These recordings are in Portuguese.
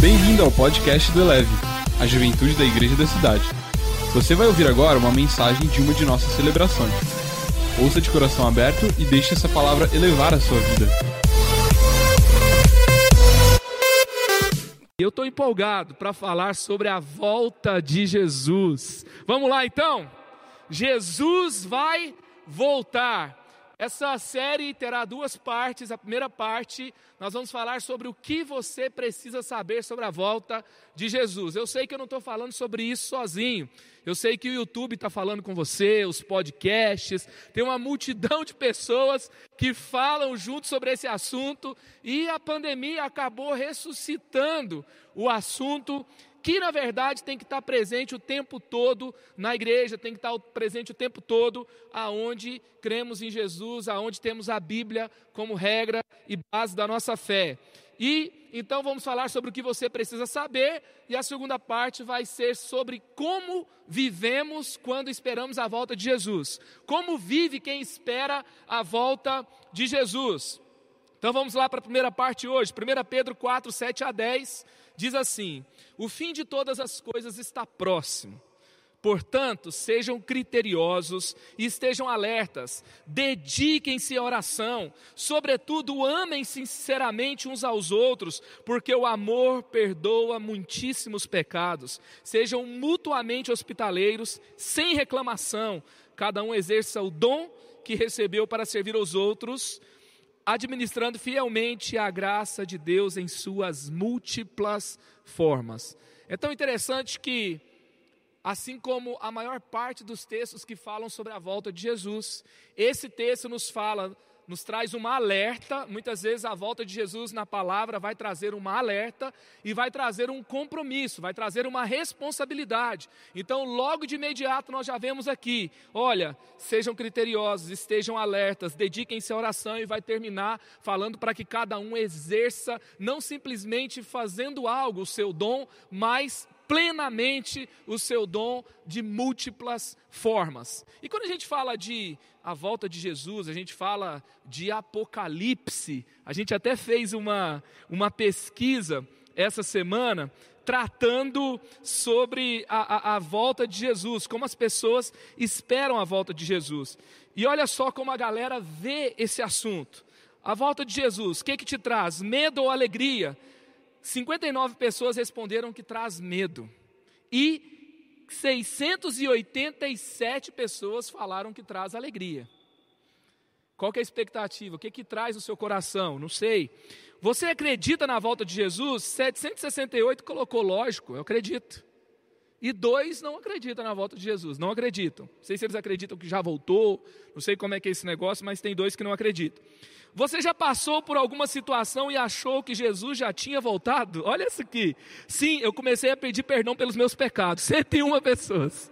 Bem-vindo ao podcast do Eleve, a juventude da igreja da cidade. Você vai ouvir agora uma mensagem de uma de nossas celebrações. Ouça de coração aberto e deixe essa palavra elevar a sua vida. Eu estou empolgado para falar sobre a volta de Jesus. Vamos lá então? Jesus vai voltar. Essa série terá duas partes. A primeira parte, nós vamos falar sobre o que você precisa saber sobre a volta de Jesus. Eu sei que eu não estou falando sobre isso sozinho. Eu sei que o YouTube está falando com você, os podcasts, tem uma multidão de pessoas que falam junto sobre esse assunto e a pandemia acabou ressuscitando o assunto que na verdade tem que estar presente o tempo todo na igreja, tem que estar presente o tempo todo aonde cremos em Jesus, aonde temos a Bíblia como regra e base da nossa fé. E então vamos falar sobre o que você precisa saber, e a segunda parte vai ser sobre como vivemos quando esperamos a volta de Jesus. Como vive quem espera a volta de Jesus. Então vamos lá para a primeira parte hoje, 1 Pedro 4, 7 a 10 diz assim: O fim de todas as coisas está próximo. Portanto, sejam criteriosos e estejam alertas, dediquem-se à oração, sobretudo amem sinceramente uns aos outros, porque o amor perdoa muitíssimos pecados. Sejam mutuamente hospitaleiros, sem reclamação, cada um exerça o dom que recebeu para servir aos outros administrando fielmente a graça de Deus em suas múltiplas formas. É tão interessante que, assim como a maior parte dos textos que falam sobre a volta de Jesus, esse texto nos fala nos traz uma alerta. Muitas vezes a volta de Jesus na palavra vai trazer uma alerta e vai trazer um compromisso, vai trazer uma responsabilidade. Então, logo de imediato, nós já vemos aqui: olha, sejam criteriosos, estejam alertas, dediquem-se à oração e vai terminar falando para que cada um exerça, não simplesmente fazendo algo, o seu dom, mas plenamente o seu dom de múltiplas formas. E quando a gente fala de a volta de Jesus, a gente fala de Apocalipse, a gente até fez uma, uma pesquisa essa semana tratando sobre a, a, a, volta de Jesus, como as pessoas esperam a volta de Jesus. E olha só como a galera vê esse assunto. A volta de Jesus, o que, que te traz? Medo ou alegria? 59 pessoas responderam que traz medo. E 687 pessoas falaram que traz alegria. Qual que é a expectativa? O que, que traz o seu coração? Não sei. Você acredita na volta de Jesus? 768 colocou lógico, eu acredito. E dois não acreditam na volta de Jesus, não acreditam. Não sei se eles acreditam que já voltou, não sei como é que é esse negócio, mas tem dois que não acreditam. Você já passou por alguma situação e achou que Jesus já tinha voltado? Olha isso aqui. Sim, eu comecei a pedir perdão pelos meus pecados. 101 pessoas.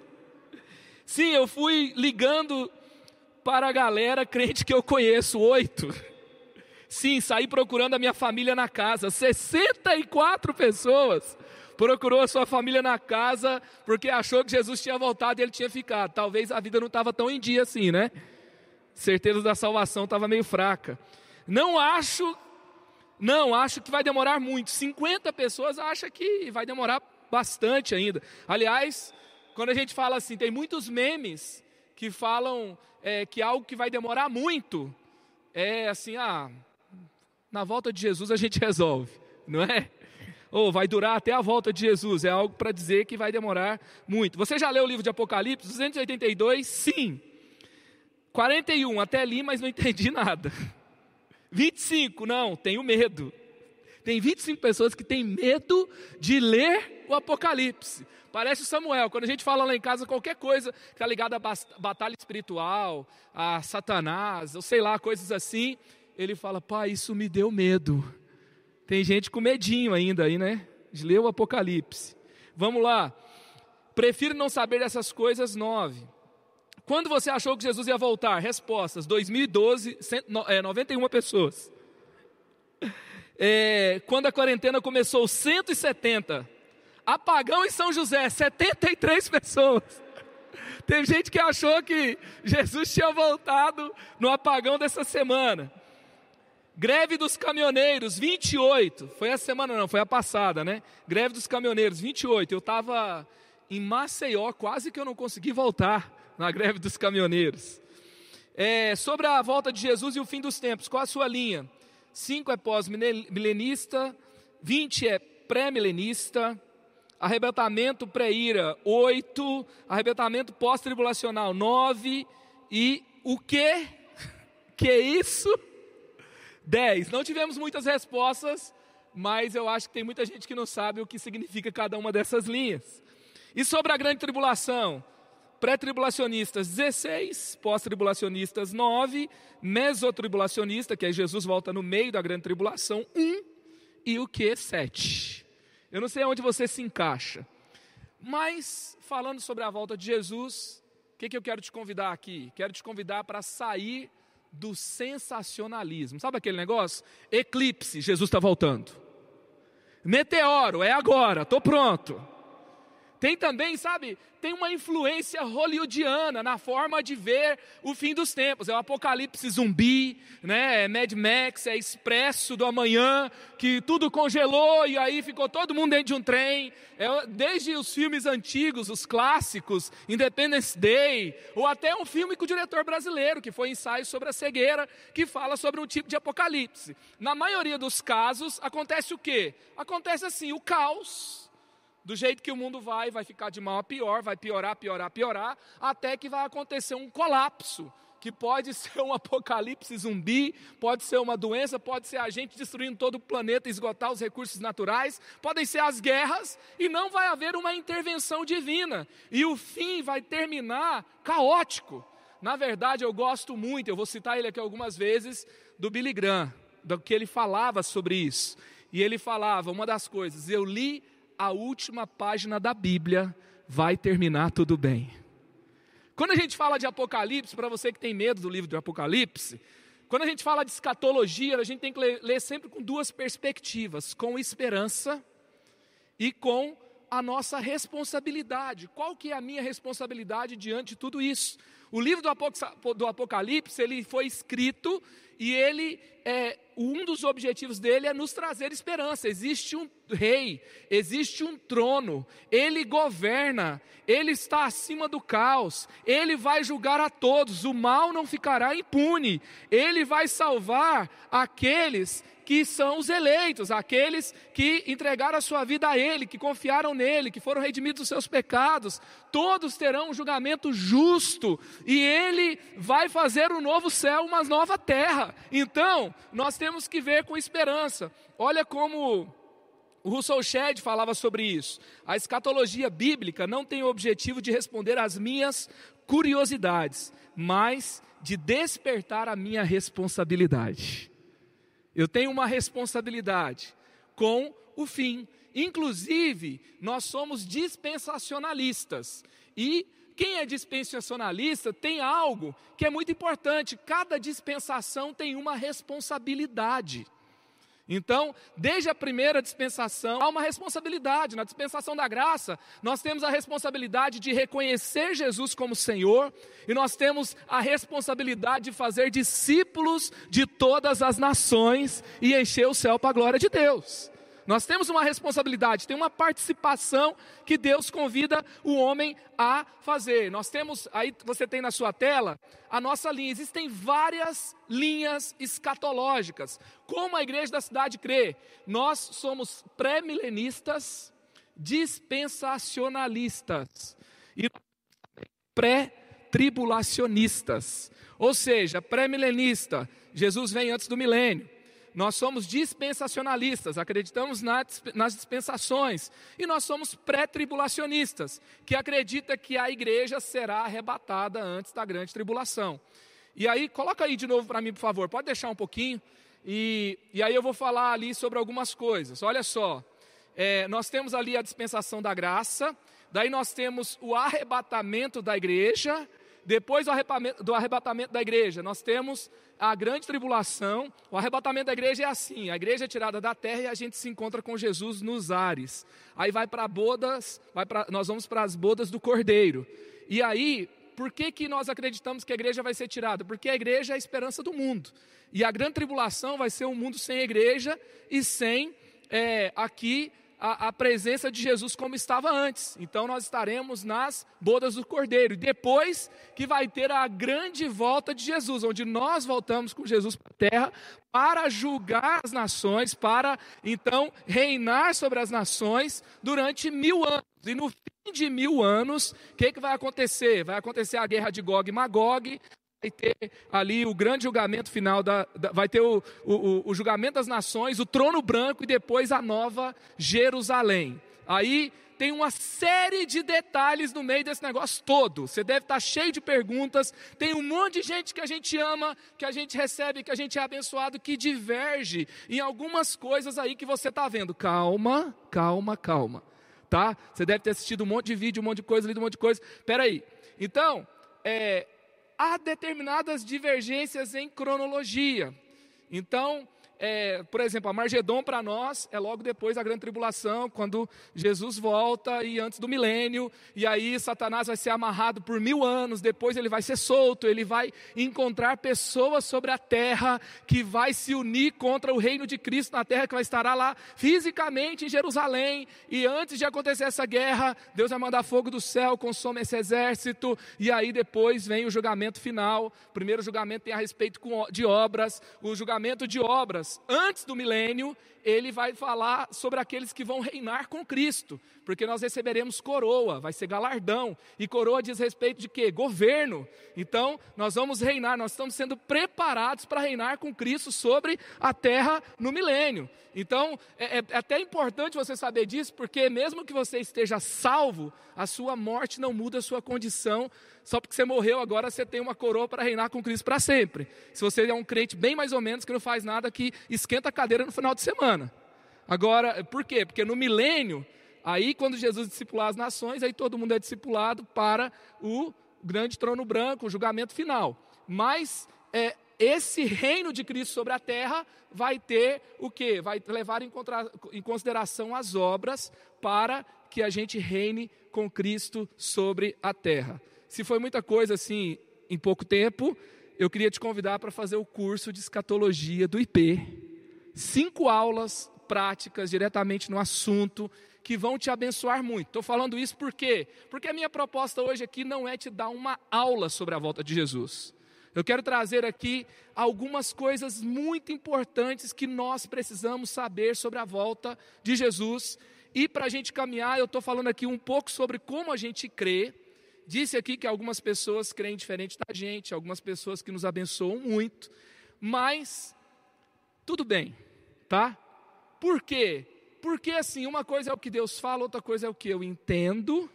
Sim, eu fui ligando para a galera crente que eu conheço, oito. Sim, saí procurando a minha família na casa. 64 pessoas procurou a sua família na casa porque achou que Jesus tinha voltado e ele tinha ficado. Talvez a vida não estava tão em dia assim, né? certeza da salvação estava meio fraca. Não acho, não, acho que vai demorar muito. 50 pessoas acham que vai demorar bastante ainda. Aliás, quando a gente fala assim, tem muitos memes que falam é, que algo que vai demorar muito é assim, ah, na volta de Jesus a gente resolve, não é? Ou vai durar até a volta de Jesus, é algo para dizer que vai demorar muito. Você já leu o livro de Apocalipse 282? Sim. 41, até li, mas não entendi nada. 25, não, tenho medo. Tem 25 pessoas que têm medo de ler o Apocalipse. Parece o Samuel, quando a gente fala lá em casa qualquer coisa que está ligada à batalha espiritual, a Satanás, ou sei lá, coisas assim, ele fala, pai, isso me deu medo. Tem gente com medinho ainda aí, né? De ler o Apocalipse. Vamos lá. Prefiro não saber dessas coisas, nove. Quando você achou que Jesus ia voltar? Respostas: 2012, 91 é, pessoas. É, quando a quarentena começou, 170. Apagão em São José, 73 pessoas. Teve gente que achou que Jesus tinha voltado no apagão dessa semana. Greve dos caminhoneiros, 28. Foi a semana, não, foi a passada, né? Greve dos caminhoneiros, 28. Eu estava em Maceió, quase que eu não consegui voltar na greve dos caminhoneiros. É, sobre a volta de Jesus e o fim dos tempos, qual a sua linha? 5 é pós-milenista, 20 é pré-milenista, arrebatamento pré-ira, 8, arrebatamento pós-tribulacional, 9, e o que? Que isso? 10. Não tivemos muitas respostas, mas eu acho que tem muita gente que não sabe o que significa cada uma dessas linhas. E sobre a grande tribulação? Pré-tribulacionistas 16, pós-tribulacionistas 9, mesotribulacionista, que é Jesus volta no meio da grande tribulação, 1, e o que? 7. Eu não sei onde você se encaixa. Mas, falando sobre a volta de Jesus, o que, que eu quero te convidar aqui? Quero te convidar para sair do sensacionalismo. Sabe aquele negócio? Eclipse, Jesus está voltando. Meteoro, é agora, estou pronto. Tem também, sabe, tem uma influência hollywoodiana na forma de ver o fim dos tempos. É o apocalipse zumbi, né? É Mad Max, é Expresso do amanhã, que tudo congelou e aí ficou todo mundo dentro de um trem. É, desde os filmes antigos, os clássicos, Independence Day, ou até um filme com o diretor brasileiro, que foi ensaio sobre a cegueira, que fala sobre um tipo de apocalipse. Na maioria dos casos, acontece o quê? Acontece assim, o caos do jeito que o mundo vai, vai ficar de mal a pior, vai piorar, piorar, piorar, até que vai acontecer um colapso, que pode ser um apocalipse zumbi, pode ser uma doença, pode ser a gente destruindo todo o planeta, esgotar os recursos naturais, podem ser as guerras, e não vai haver uma intervenção divina, e o fim vai terminar caótico. Na verdade, eu gosto muito, eu vou citar ele aqui algumas vezes, do Billy Graham, do que ele falava sobre isso. E ele falava, uma das coisas, eu li a última página da Bíblia, vai terminar tudo bem. Quando a gente fala de Apocalipse, para você que tem medo do livro do Apocalipse, quando a gente fala de escatologia, a gente tem que ler, ler sempre com duas perspectivas: com esperança e com a nossa responsabilidade. Qual que é a minha responsabilidade diante de tudo isso? O livro do Apocalipse ele foi escrito e ele é um dos objetivos dele é nos trazer esperança. Existe um rei, existe um trono, ele governa, ele está acima do caos, ele vai julgar a todos, o mal não ficará impune, ele vai salvar aqueles que são os eleitos, aqueles que entregaram a sua vida a Ele, que confiaram nele, que foram redimidos dos seus pecados, todos terão um julgamento justo, e Ele vai fazer um novo céu, uma nova terra. Então, nós temos que ver com esperança. Olha como o Russell Shedd falava sobre isso. A escatologia bíblica não tem o objetivo de responder às minhas curiosidades, mas de despertar a minha responsabilidade. Eu tenho uma responsabilidade com o fim. Inclusive, nós somos dispensacionalistas. E quem é dispensacionalista tem algo que é muito importante: cada dispensação tem uma responsabilidade. Então, desde a primeira dispensação, há uma responsabilidade. Na dispensação da graça, nós temos a responsabilidade de reconhecer Jesus como Senhor, e nós temos a responsabilidade de fazer discípulos de todas as nações e encher o céu para a glória de Deus. Nós temos uma responsabilidade, tem uma participação que Deus convida o homem a fazer. Nós temos, aí você tem na sua tela, a nossa linha. Existem várias linhas escatológicas. Como a igreja da cidade crê? Nós somos pré-milenistas, dispensacionalistas e pré-tribulacionistas. Ou seja, pré-milenista, Jesus vem antes do milênio. Nós somos dispensacionalistas, acreditamos nas dispensações. E nós somos pré-tribulacionistas, que acredita que a igreja será arrebatada antes da grande tribulação. E aí, coloca aí de novo para mim, por favor, pode deixar um pouquinho. E, e aí eu vou falar ali sobre algumas coisas. Olha só, é, nós temos ali a dispensação da graça, daí nós temos o arrebatamento da igreja, depois do arrebatamento, da igreja, nós temos a grande tribulação. O arrebatamento da igreja é assim: a igreja é tirada da terra e a gente se encontra com Jesus nos ares. Aí vai para bodas, vai pra, nós vamos para as bodas do cordeiro. E aí por que, que nós acreditamos que a igreja vai ser tirada? Porque a igreja é a esperança do mundo. E a grande tribulação vai ser um mundo sem igreja e sem é, aqui a, a, presença de Jesus como estava antes. Então nós estaremos nas bodas do Cordeiro. Depois que vai ter a grande volta de Jesus, onde nós voltamos com Jesus para a terra para julgar as nações, para então reinar sobre as nações durante mil anos. E no fim de mil anos, o que, que vai acontecer? Vai acontecer a guerra de Gog e Magog, vai ter ali o grande julgamento final, da, da vai ter o, o, o, julgamento das nações, o trono branco e depois a nova Jerusalém. Aí tem uma série de detalhes no meio desse negócio todo. Você deve estar cheio de perguntas. Tem um monte de gente que a gente ama, que a gente recebe, que a gente é abençoado, que diverge em algumas coisas aí que você está vendo. Calma, calma, calma. Tá? Você deve ter assistido um monte de vídeo, um monte de coisa, lido um monte de coisa. Espera aí. Então, é, há determinadas divergências em cronologia. Então, é, por exemplo, a Margedon para nós é logo depois da grande tribulação, quando Jesus volta e antes do milênio, e aí Satanás vai ser amarrado por mil anos, depois ele vai ser solto, ele vai encontrar pessoas sobre a terra que vai se unir contra o reino de Cristo na terra, que vai estar lá fisicamente em Jerusalém, e antes de acontecer essa guerra, Deus vai mandar fogo do céu, consome esse exército, e aí depois vem o julgamento final. O primeiro julgamento tem a respeito de obras, o julgamento de obras antes do milênio, ele vai falar sobre aqueles que vão reinar com Cristo, porque nós receberemos coroa, vai ser galardão, e coroa diz respeito de quê? Governo. Então, nós vamos reinar, nós estamos sendo preparados para reinar com Cristo sobre a terra no milênio. Então, é, é, é até importante você saber disso, porque mesmo que você esteja salvo, a sua morte não muda a sua condição só porque você morreu, agora você tem uma coroa para reinar com Cristo para sempre. Se você é um crente bem mais ou menos, que não faz nada, que esquenta a cadeira no final de semana. Agora, por quê? Porque no milênio, aí quando Jesus discipular as nações, aí todo mundo é discipulado para o grande trono branco, o julgamento final. Mas é, esse reino de Cristo sobre a terra vai ter o que? Vai levar em, contra, em consideração as obras para que a gente reine com Cristo sobre a terra se foi muita coisa assim em pouco tempo, eu queria te convidar para fazer o curso de escatologia do IP. Cinco aulas práticas diretamente no assunto que vão te abençoar muito. Estou falando isso por quê? Porque a minha proposta hoje aqui não é te dar uma aula sobre a volta de Jesus. Eu quero trazer aqui algumas coisas muito importantes que nós precisamos saber sobre a volta de Jesus. E para a gente caminhar, eu estou falando aqui um pouco sobre como a gente crê Disse aqui que algumas pessoas creem diferente da gente, algumas pessoas que nos abençoam muito, mas tudo bem, tá? Por quê? Porque assim, uma coisa é o que Deus fala, outra coisa é o que eu entendo.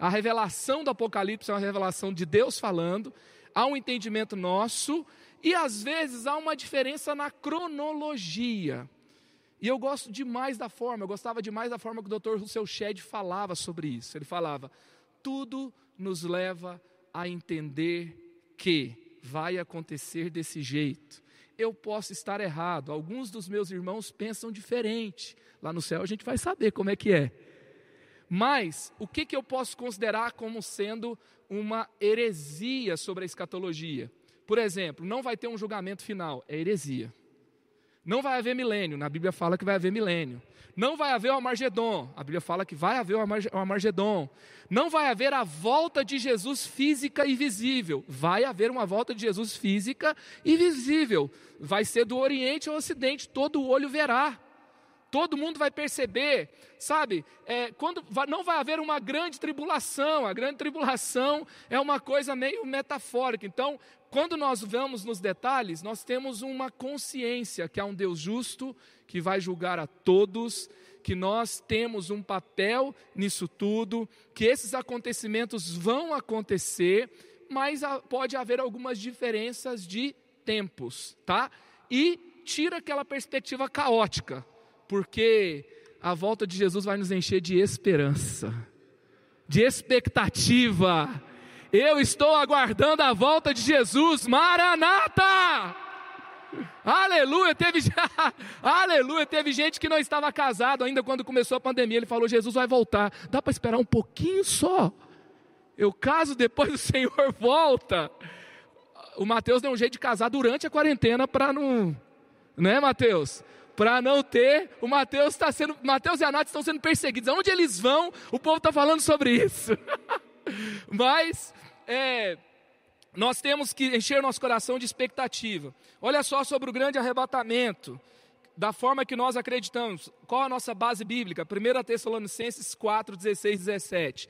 A revelação do Apocalipse é uma revelação de Deus falando, há um entendimento nosso, e às vezes há uma diferença na cronologia. E eu gosto demais da forma, eu gostava demais da forma que o Dr. Russell Shedd falava sobre isso. Ele falava: tudo nos leva a entender que vai acontecer desse jeito. Eu posso estar errado, alguns dos meus irmãos pensam diferente. Lá no céu a gente vai saber como é que é. Mas o que, que eu posso considerar como sendo uma heresia sobre a escatologia? Por exemplo, não vai ter um julgamento final, é heresia. Não vai haver milênio, na Bíblia fala que vai haver milênio. Não vai haver o Amargedon, a Bíblia fala que vai haver o Amargedon. Não vai haver a volta de Jesus física e visível. Vai haver uma volta de Jesus física e visível. Vai ser do Oriente ao Ocidente, todo olho verá. Todo mundo vai perceber, sabe? É, quando não vai haver uma grande tribulação, a grande tribulação é uma coisa meio metafórica. Então, quando nós vamos nos detalhes, nós temos uma consciência que há um Deus justo que vai julgar a todos, que nós temos um papel nisso tudo, que esses acontecimentos vão acontecer, mas pode haver algumas diferenças de tempos, tá? E tira aquela perspectiva caótica porque a volta de Jesus vai nos encher de esperança, de expectativa. Eu estou aguardando a volta de Jesus, Maranata! Aleluia, teve, aleluia, teve gente que não estava casado ainda quando começou a pandemia. Ele falou: Jesus vai voltar. Dá para esperar um pouquinho só. Eu caso depois o Senhor volta. O Mateus deu um jeito de casar durante a quarentena para não. Né, Mateus? Para não ter. O Mateus está sendo. Mateus e a Nath estão sendo perseguidos. Aonde eles vão, o povo está falando sobre isso. Mas. É, nós temos que encher nosso coração de expectativa. Olha só sobre o grande arrebatamento, da forma que nós acreditamos. Qual a nossa base bíblica? 1 Tessalonicenses 4, 16, 17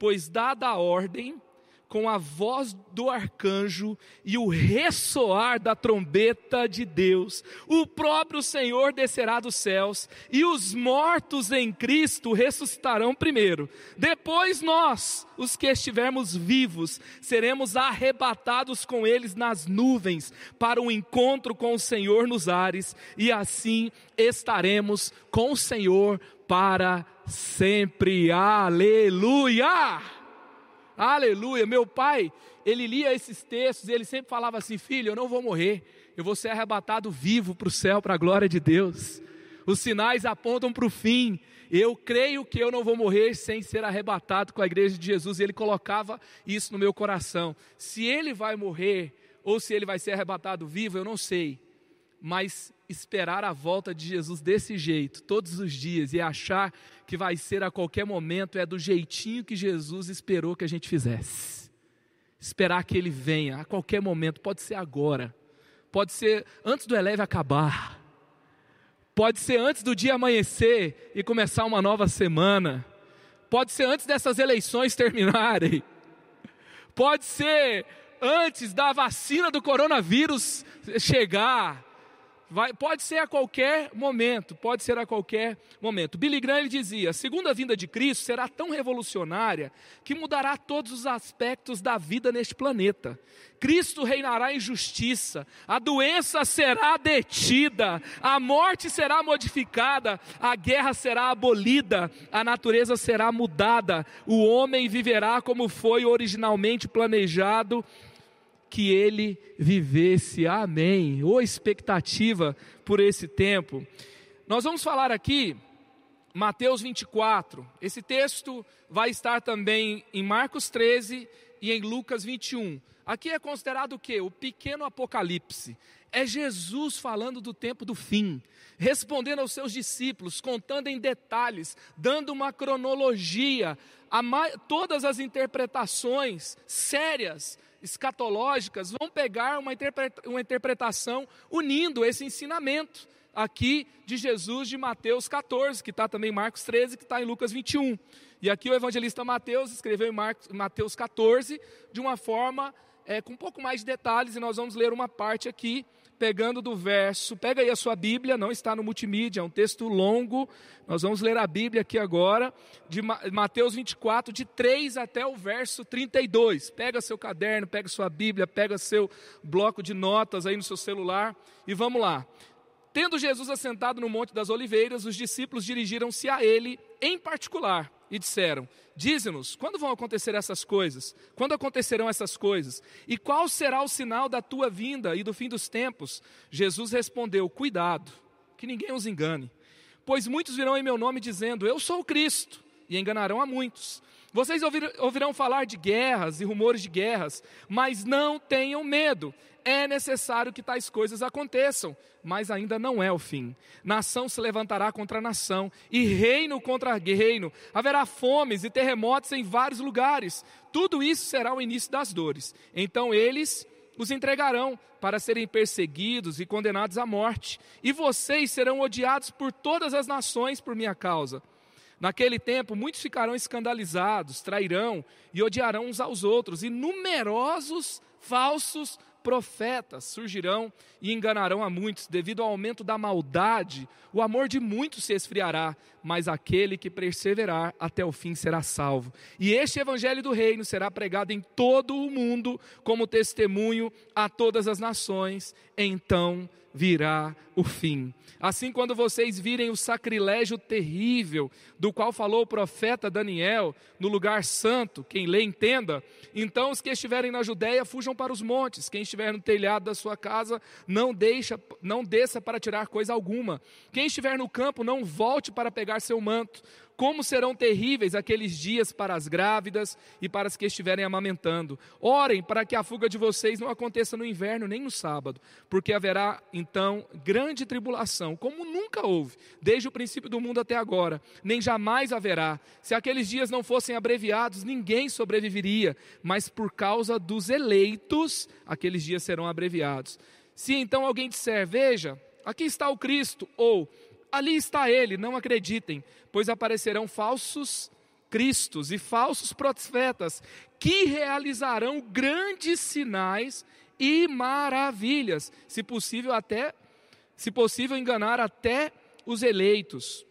pois dada a ordem, com a voz do arcanjo e o ressoar da trombeta de Deus, o próprio Senhor descerá dos céus, e os mortos em Cristo ressuscitarão primeiro. Depois nós, os que estivermos vivos, seremos arrebatados com eles nas nuvens para o um encontro com o Senhor nos ares, e assim estaremos com o Senhor para sempre. Aleluia! Aleluia! Meu pai, ele lia esses textos e ele sempre falava assim: Filho, eu não vou morrer, eu vou ser arrebatado vivo para o céu, para a glória de Deus. Os sinais apontam para o fim. Eu creio que eu não vou morrer sem ser arrebatado com a igreja de Jesus. E ele colocava isso no meu coração. Se ele vai morrer ou se ele vai ser arrebatado vivo, eu não sei. Mas esperar a volta de Jesus desse jeito, todos os dias, e achar que vai ser a qualquer momento, é do jeitinho que Jesus esperou que a gente fizesse. Esperar que ele venha a qualquer momento, pode ser agora, pode ser antes do eleve acabar, pode ser antes do dia amanhecer e começar uma nova semana, pode ser antes dessas eleições terminarem, pode ser antes da vacina do coronavírus chegar Vai, pode ser a qualquer momento, pode ser a qualquer momento. Billy Graham dizia: a segunda vinda de Cristo será tão revolucionária que mudará todos os aspectos da vida neste planeta. Cristo reinará em justiça, a doença será detida, a morte será modificada, a guerra será abolida, a natureza será mudada, o homem viverá como foi originalmente planejado que ele vivesse. Amém. Ou expectativa por esse tempo. Nós vamos falar aqui Mateus 24. Esse texto vai estar também em Marcos 13 e em Lucas 21. Aqui é considerado o que? O pequeno apocalipse. É Jesus falando do tempo do fim, respondendo aos seus discípulos, contando em detalhes, dando uma cronologia, todas as interpretações sérias escatológicas vão pegar uma, interpretação unindo esse ensinamento aqui de Jesus de Mateus 14, que está também em Marcos 13, que está em Lucas 21. E aqui o evangelista Mateus escreveu em Marcos, Mateus 14 de uma forma é, com um pouco mais de detalhes, e nós vamos ler uma parte aqui pegando do verso, pega aí a sua Bíblia, não está no multimídia, é um texto longo, nós vamos ler a Bíblia aqui agora, de Mateus 24, de 3 até o verso 32. Pega seu caderno, pega sua Bíblia, pega seu bloco de notas aí no seu celular e vamos lá. Tendo Jesus assentado no Monte das Oliveiras, os discípulos dirigiram-se a ele em particular e disseram: Dize-nos, quando vão acontecer essas coisas? Quando acontecerão essas coisas? E qual será o sinal da tua vinda e do fim dos tempos? Jesus respondeu: Cuidado, que ninguém os engane. Pois muitos virão em meu nome dizendo: Eu sou o Cristo, e enganarão a muitos. Vocês ouvirão falar de guerras e rumores de guerras, mas não tenham medo. É necessário que tais coisas aconteçam, mas ainda não é o fim. Nação se levantará contra nação, e reino contra reino. Haverá fomes e terremotos em vários lugares. Tudo isso será o início das dores. Então eles os entregarão para serem perseguidos e condenados à morte, e vocês serão odiados por todas as nações por minha causa. Naquele tempo, muitos ficarão escandalizados, trairão e odiarão uns aos outros, e numerosos falsos profetas surgirão e enganarão a muitos, devido ao aumento da maldade, o amor de muitos se esfriará, mas aquele que perseverar até o fim será salvo. E este evangelho do reino será pregado em todo o mundo como testemunho a todas as nações, então virá o fim. Assim, quando vocês virem o sacrilégio terrível do qual falou o profeta Daniel no lugar santo, quem lê entenda, então os que estiverem na Judéia fujam para os montes, quem estiver no telhado da sua casa não deixa, não desça para tirar coisa alguma. Quem estiver no campo não volte para pegar seu manto como serão terríveis aqueles dias para as grávidas e para as que estiverem amamentando. Orem para que a fuga de vocês não aconteça no inverno nem no sábado, porque haverá então grande tribulação, como nunca houve, desde o princípio do mundo até agora, nem jamais haverá. Se aqueles dias não fossem abreviados, ninguém sobreviveria, mas por causa dos eleitos, aqueles dias serão abreviados. Se então alguém disser, veja, aqui está o Cristo, ou ali está ele, não acreditem, pois aparecerão falsos cristos e falsos profetas que realizarão grandes sinais e maravilhas, se possível até se possível enganar até os eleitos.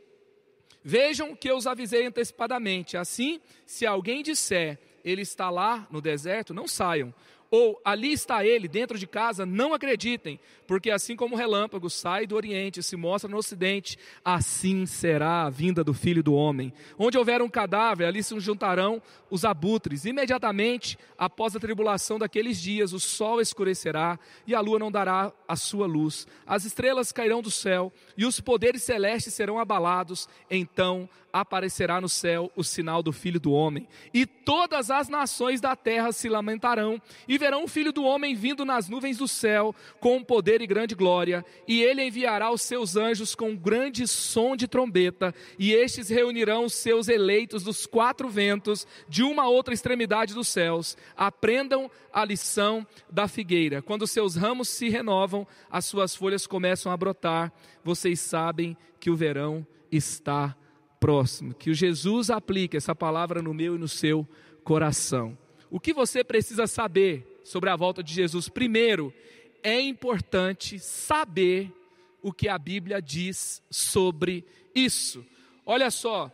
Vejam que eu os avisei antecipadamente. Assim, se alguém disser, ele está lá no deserto, não saiam ou ali está ele dentro de casa, não acreditem, porque assim como o relâmpago sai do Oriente e se mostra no Ocidente, assim será a vinda do Filho do Homem. Onde houver um cadáver, ali se juntarão os abutres. Imediatamente após a tribulação daqueles dias, o sol escurecerá e a lua não dará a sua luz. As estrelas cairão do céu e os poderes celestes serão abalados. Então aparecerá no céu o sinal do Filho do Homem, e todas as nações da terra se lamentarão e verão o Filho do Homem vindo nas nuvens do céu com poder e grande glória, e ele enviará os seus anjos com grande som de trombeta, e estes reunirão os seus eleitos dos quatro ventos de uma outra extremidade dos céus. Aprendam a lição da figueira. Quando seus ramos se renovam, as suas folhas começam a brotar. Vocês sabem que o verão está próximo. Que o Jesus aplique essa palavra no meu e no seu coração. O que você precisa saber sobre a volta de Jesus? Primeiro, é importante saber o que a Bíblia diz sobre isso. Olha só,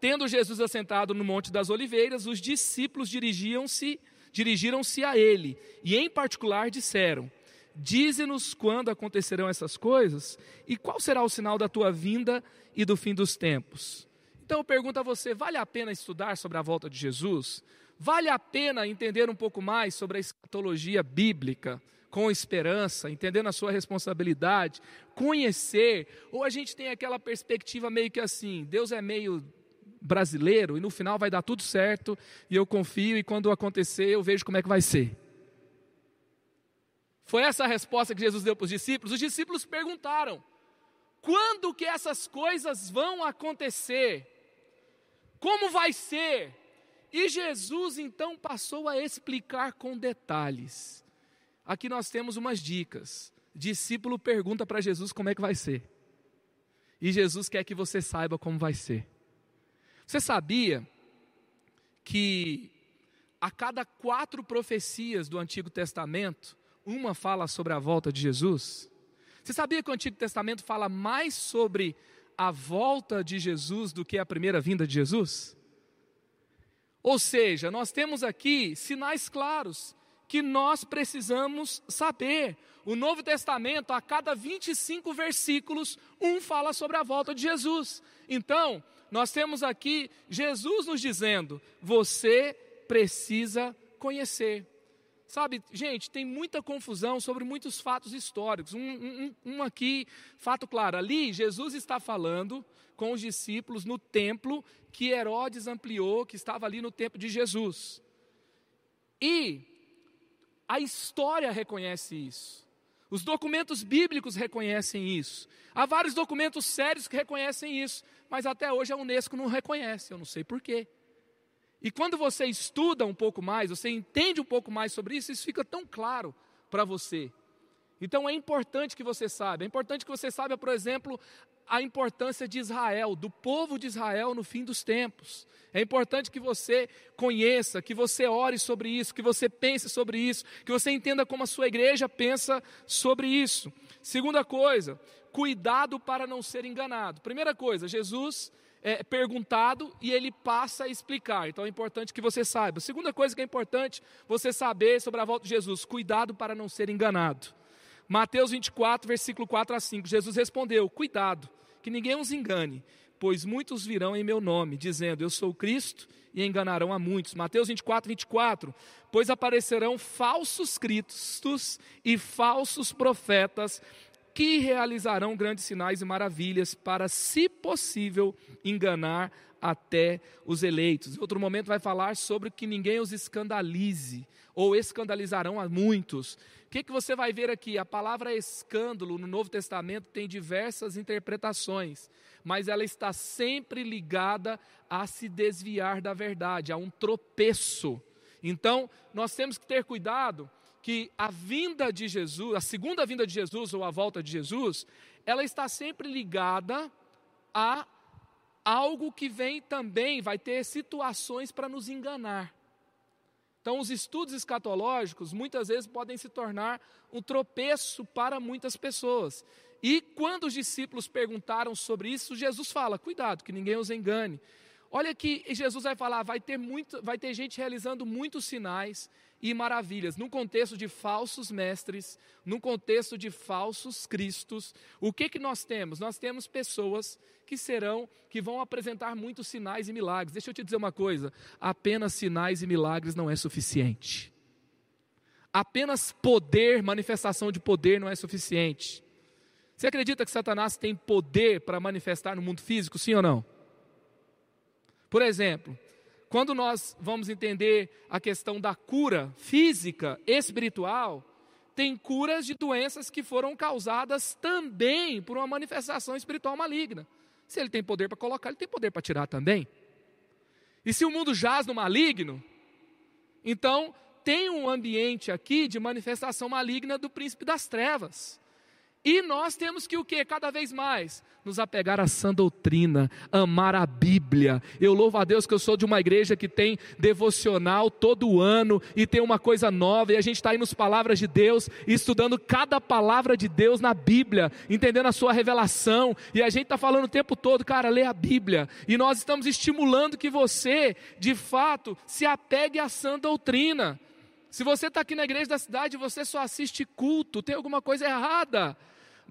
tendo Jesus assentado no Monte das Oliveiras, os discípulos dirigiam-se dirigiram-se a ele e em particular disseram: Dize-nos quando acontecerão essas coisas e qual será o sinal da tua vinda e do fim dos tempos. Então eu pergunto a você: vale a pena estudar sobre a volta de Jesus? Vale a pena entender um pouco mais sobre a escatologia bíblica, com esperança, entendendo a sua responsabilidade, conhecer? Ou a gente tem aquela perspectiva meio que assim: Deus é meio brasileiro e no final vai dar tudo certo e eu confio e quando acontecer eu vejo como é que vai ser. Foi essa a resposta que Jesus deu para os discípulos. Os discípulos perguntaram: quando que essas coisas vão acontecer? Como vai ser? E Jesus então passou a explicar com detalhes. Aqui nós temos umas dicas. Discípulo pergunta para Jesus como é que vai ser. E Jesus quer que você saiba como vai ser. Você sabia que a cada quatro profecias do Antigo Testamento, uma fala sobre a volta de Jesus? Você sabia que o Antigo Testamento fala mais sobre a volta de Jesus do que a primeira vinda de Jesus? Ou seja, nós temos aqui sinais claros que nós precisamos saber. O Novo Testamento, a cada 25 versículos, um fala sobre a volta de Jesus. Então, nós temos aqui Jesus nos dizendo: você precisa conhecer. Sabe, gente, tem muita confusão sobre muitos fatos históricos. Um, um, um, aqui, fato claro: ali Jesus está falando com os discípulos no templo que Herodes ampliou, que estava ali no templo de Jesus. E a história reconhece isso. Os documentos bíblicos reconhecem isso. Há vários documentos sérios que reconhecem isso, mas até hoje a Unesco não reconhece, eu não sei porquê. E quando você estuda um pouco mais, você entende um pouco mais sobre isso, isso fica tão claro para você. Então é importante que você saiba. É importante que você saiba, por exemplo, a importância de Israel, do povo de Israel no fim dos tempos. É importante que você conheça, que você ore sobre isso, que você pense sobre isso, que você entenda como a sua igreja pensa sobre isso. Segunda coisa, cuidado para não ser enganado. Primeira coisa, Jesus é, perguntado e ele passa a explicar. Então é importante que você saiba. Segunda coisa que é importante você saber sobre a volta de Jesus: cuidado para não ser enganado. Mateus 24, versículo 4 a 5. Jesus respondeu: Cuidado, que ninguém os engane, pois muitos virão em meu nome, dizendo: Eu sou Cristo, e enganarão a muitos. Mateus 24, 24. Pois aparecerão falsos cristos e falsos profetas que realizarão grandes sinais e maravilhas para, se possível, enganar até os eleitos. Em outro momento vai falar sobre que ninguém os escandalize, ou escandalizarão a muitos. O que, que você vai ver aqui? A palavra escândalo no Novo Testamento tem diversas interpretações, mas ela está sempre ligada a se desviar da verdade, a um tropeço. Então, nós temos que ter cuidado que a vinda de Jesus, a segunda vinda de Jesus ou a volta de Jesus, ela está sempre ligada a algo que vem também, vai ter situações para nos enganar. Então, os estudos escatológicos muitas vezes podem se tornar um tropeço para muitas pessoas. E quando os discípulos perguntaram sobre isso, Jesus fala: cuidado, que ninguém os engane. Olha que Jesus vai falar, vai ter, muito, vai ter gente realizando muitos sinais e maravilhas, num contexto de falsos mestres, num contexto de falsos cristos. O que que nós temos? Nós temos pessoas que serão, que vão apresentar muitos sinais e milagres. Deixa eu te dizer uma coisa: apenas sinais e milagres não é suficiente. Apenas poder, manifestação de poder não é suficiente. Você acredita que Satanás tem poder para manifestar no mundo físico, sim ou não? Por exemplo, quando nós vamos entender a questão da cura física, espiritual, tem curas de doenças que foram causadas também por uma manifestação espiritual maligna. Se ele tem poder para colocar, ele tem poder para tirar também. E se o mundo jaz no maligno, então tem um ambiente aqui de manifestação maligna do príncipe das trevas. E nós temos que o que? Cada vez mais nos apegar à sã doutrina, amar a Bíblia. Eu louvo a Deus que eu sou de uma igreja que tem devocional todo ano e tem uma coisa nova, e a gente está aí nos palavras de Deus, estudando cada palavra de Deus na Bíblia, entendendo a sua revelação, e a gente está falando o tempo todo, cara, lê a Bíblia, e nós estamos estimulando que você, de fato, se apegue à sã doutrina. Se você está aqui na igreja da cidade e você só assiste culto, tem alguma coisa errada.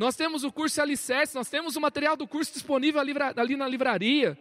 Nós temos o curso Alicerce, nós temos o material do curso disponível ali na livraria.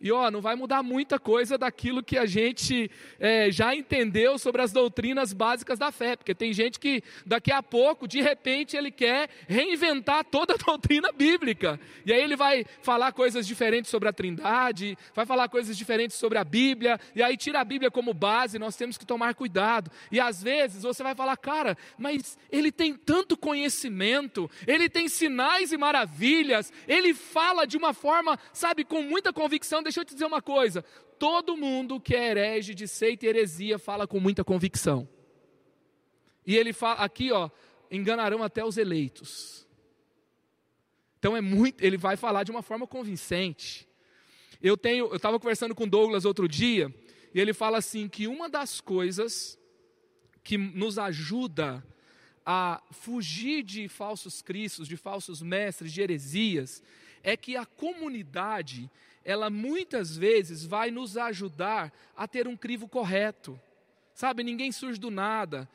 E ó, não vai mudar muita coisa daquilo que a gente é, já entendeu sobre as doutrinas básicas da fé, porque tem gente que daqui a pouco, de repente, ele quer reinventar toda a doutrina bíblica. E aí ele vai falar coisas diferentes sobre a Trindade, vai falar coisas diferentes sobre a Bíblia, e aí tira a Bíblia como base, nós temos que tomar cuidado. E às vezes você vai falar, cara, mas ele tem tanto conhecimento, ele tem sinais e maravilhas, ele fala de uma forma, sabe, com muita convicção deixa eu te dizer uma coisa: todo mundo que é herege de seita e heresia fala com muita convicção. E ele fala aqui, ó, enganarão até os eleitos. Então é muito, ele vai falar de uma forma convincente. Eu tenho, eu estava conversando com Douglas outro dia, e ele fala assim que uma das coisas que nos ajuda a fugir de falsos cristos, de falsos mestres, de heresias, é que a comunidade ela muitas vezes vai nos ajudar a ter um crivo correto. Sabe, ninguém surge do nada.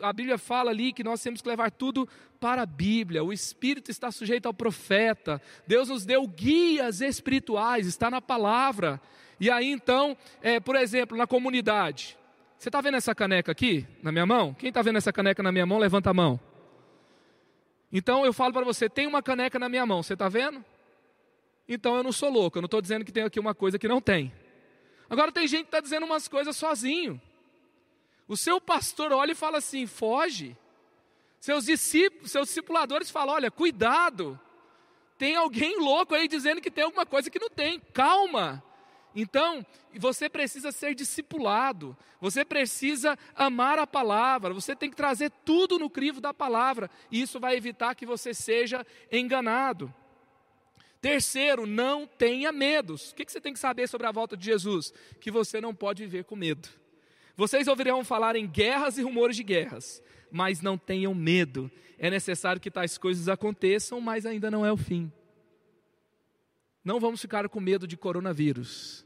A Bíblia fala ali que nós temos que levar tudo para a Bíblia. O Espírito está sujeito ao profeta. Deus nos deu guias espirituais, está na palavra. E aí então, é, por exemplo, na comunidade. Você está vendo essa caneca aqui na minha mão? Quem está vendo essa caneca na minha mão, levanta a mão. Então eu falo para você: tem uma caneca na minha mão, você está vendo? Então eu não sou louco. Eu não estou dizendo que tem aqui uma coisa que não tem. Agora tem gente que está dizendo umas coisas sozinho. O seu pastor olha e fala assim: foge. Seus discípulos, seus discipuladores falam: olha, cuidado. Tem alguém louco aí dizendo que tem alguma coisa que não tem. Calma. Então, você precisa ser discipulado, você precisa amar a palavra, você tem que trazer tudo no crivo da palavra, e isso vai evitar que você seja enganado. Terceiro, não tenha medos. O que você tem que saber sobre a volta de Jesus? Que você não pode viver com medo. Vocês ouvirão falar em guerras e rumores de guerras, mas não tenham medo. É necessário que tais coisas aconteçam, mas ainda não é o fim. Não vamos ficar com medo de coronavírus.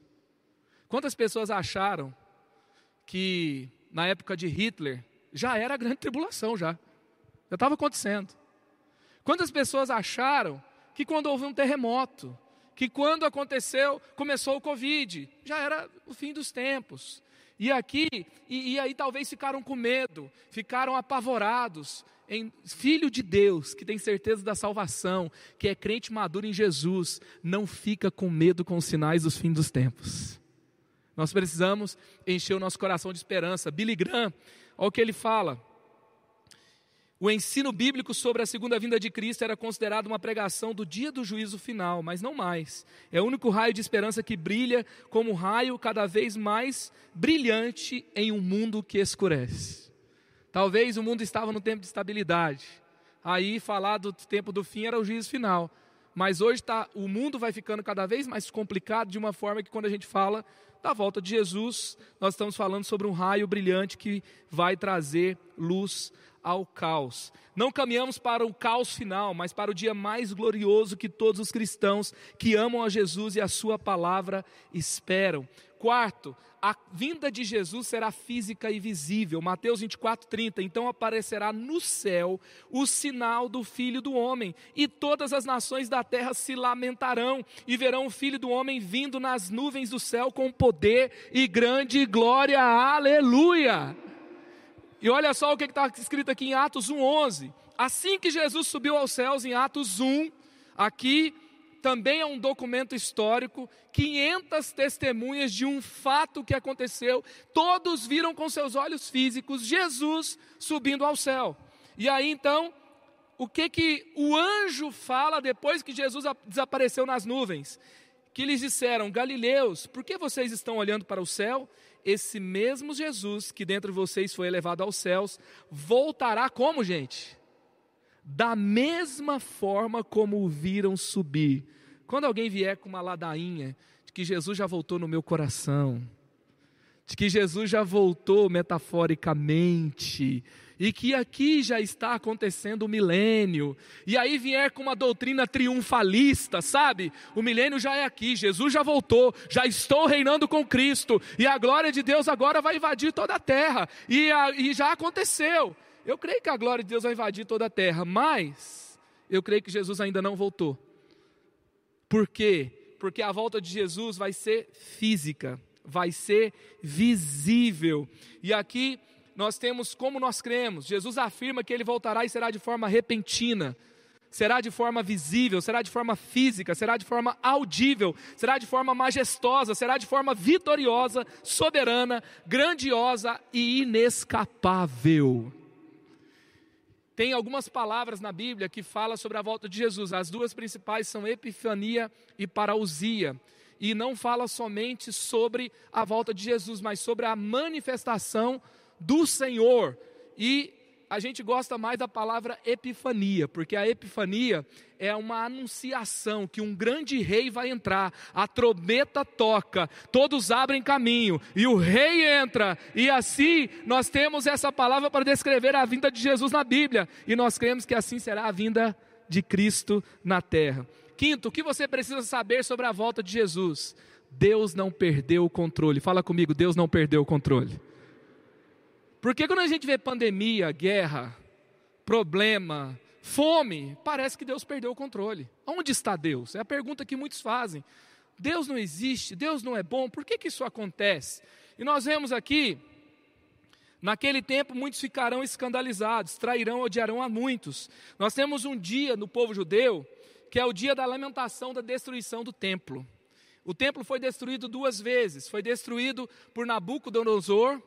Quantas pessoas acharam que na época de Hitler já era a grande tribulação já? Já estava acontecendo. Quantas pessoas acharam que quando houve um terremoto, que quando aconteceu, começou o Covid, já era o fim dos tempos. E aqui, e, e aí talvez ficaram com medo, ficaram apavorados, em filho de Deus, que tem certeza da salvação, que é crente maduro em Jesus, não fica com medo com os sinais dos fins dos tempos. Nós precisamos encher o nosso coração de esperança. Billy Graham, olha o que ele fala. O ensino bíblico sobre a segunda vinda de Cristo era considerado uma pregação do dia do juízo final, mas não mais. É o único raio de esperança que brilha como um raio cada vez mais brilhante em um mundo que escurece. Talvez o mundo estava no tempo de estabilidade. Aí falar do tempo do fim era o juízo final. Mas hoje tá, o mundo vai ficando cada vez mais complicado de uma forma que quando a gente fala da volta de Jesus, nós estamos falando sobre um raio brilhante que vai trazer luz ao caos. Não caminhamos para o caos final, mas para o dia mais glorioso que todos os cristãos que amam a Jesus e a Sua palavra esperam. Quarto, a vinda de Jesus será física e visível. Mateus 24, 30. Então aparecerá no céu o sinal do Filho do Homem, e todas as nações da terra se lamentarão, e verão o Filho do Homem vindo nas nuvens do céu com poder e grande glória. Aleluia! E olha só o que está escrito aqui em Atos 1,11. Assim que Jesus subiu aos céus, em Atos 1, aqui também é um documento histórico, 500 testemunhas de um fato que aconteceu, todos viram com seus olhos físicos Jesus subindo ao céu. E aí então, o que que o anjo fala depois que Jesus desapareceu nas nuvens? Que lhes disseram: Galileus, por que vocês estão olhando para o céu? Esse mesmo Jesus que dentro de vocês foi elevado aos céus, voltará como, gente? Da mesma forma como o viram subir. Quando alguém vier com uma ladainha de que Jesus já voltou no meu coração, de que Jesus já voltou metaforicamente, e que aqui já está acontecendo o milênio, e aí vier com uma doutrina triunfalista, sabe? O milênio já é aqui, Jesus já voltou, já estou reinando com Cristo, e a glória de Deus agora vai invadir toda a terra, e, a, e já aconteceu. Eu creio que a glória de Deus vai invadir toda a terra, mas eu creio que Jesus ainda não voltou. Por quê? Porque a volta de Jesus vai ser física, vai ser visível. E aqui nós temos como nós cremos. Jesus afirma que ele voltará e será de forma repentina, será de forma visível, será de forma física, será de forma audível, será de forma majestosa, será de forma vitoriosa, soberana, grandiosa e inescapável. Tem algumas palavras na Bíblia que falam sobre a volta de Jesus. As duas principais são epifania e parousia e não fala somente sobre a volta de Jesus, mas sobre a manifestação do Senhor. E a gente gosta mais da palavra epifania, porque a epifania é uma anunciação que um grande rei vai entrar, a trombeta toca, todos abrem caminho e o rei entra, e assim nós temos essa palavra para descrever a vinda de Jesus na Bíblia, e nós cremos que assim será a vinda de Cristo na terra. Quinto, o que você precisa saber sobre a volta de Jesus? Deus não perdeu o controle. Fala comigo, Deus não perdeu o controle. Porque quando a gente vê pandemia, guerra, problema, fome, parece que Deus perdeu o controle. Onde está Deus? É a pergunta que muitos fazem. Deus não existe, Deus não é bom, por que, que isso acontece? E nós vemos aqui, naquele tempo muitos ficarão escandalizados, trairão, odiarão a muitos. Nós temos um dia no povo judeu, que é o dia da lamentação da destruição do templo. O templo foi destruído duas vezes, foi destruído por Nabucodonosor,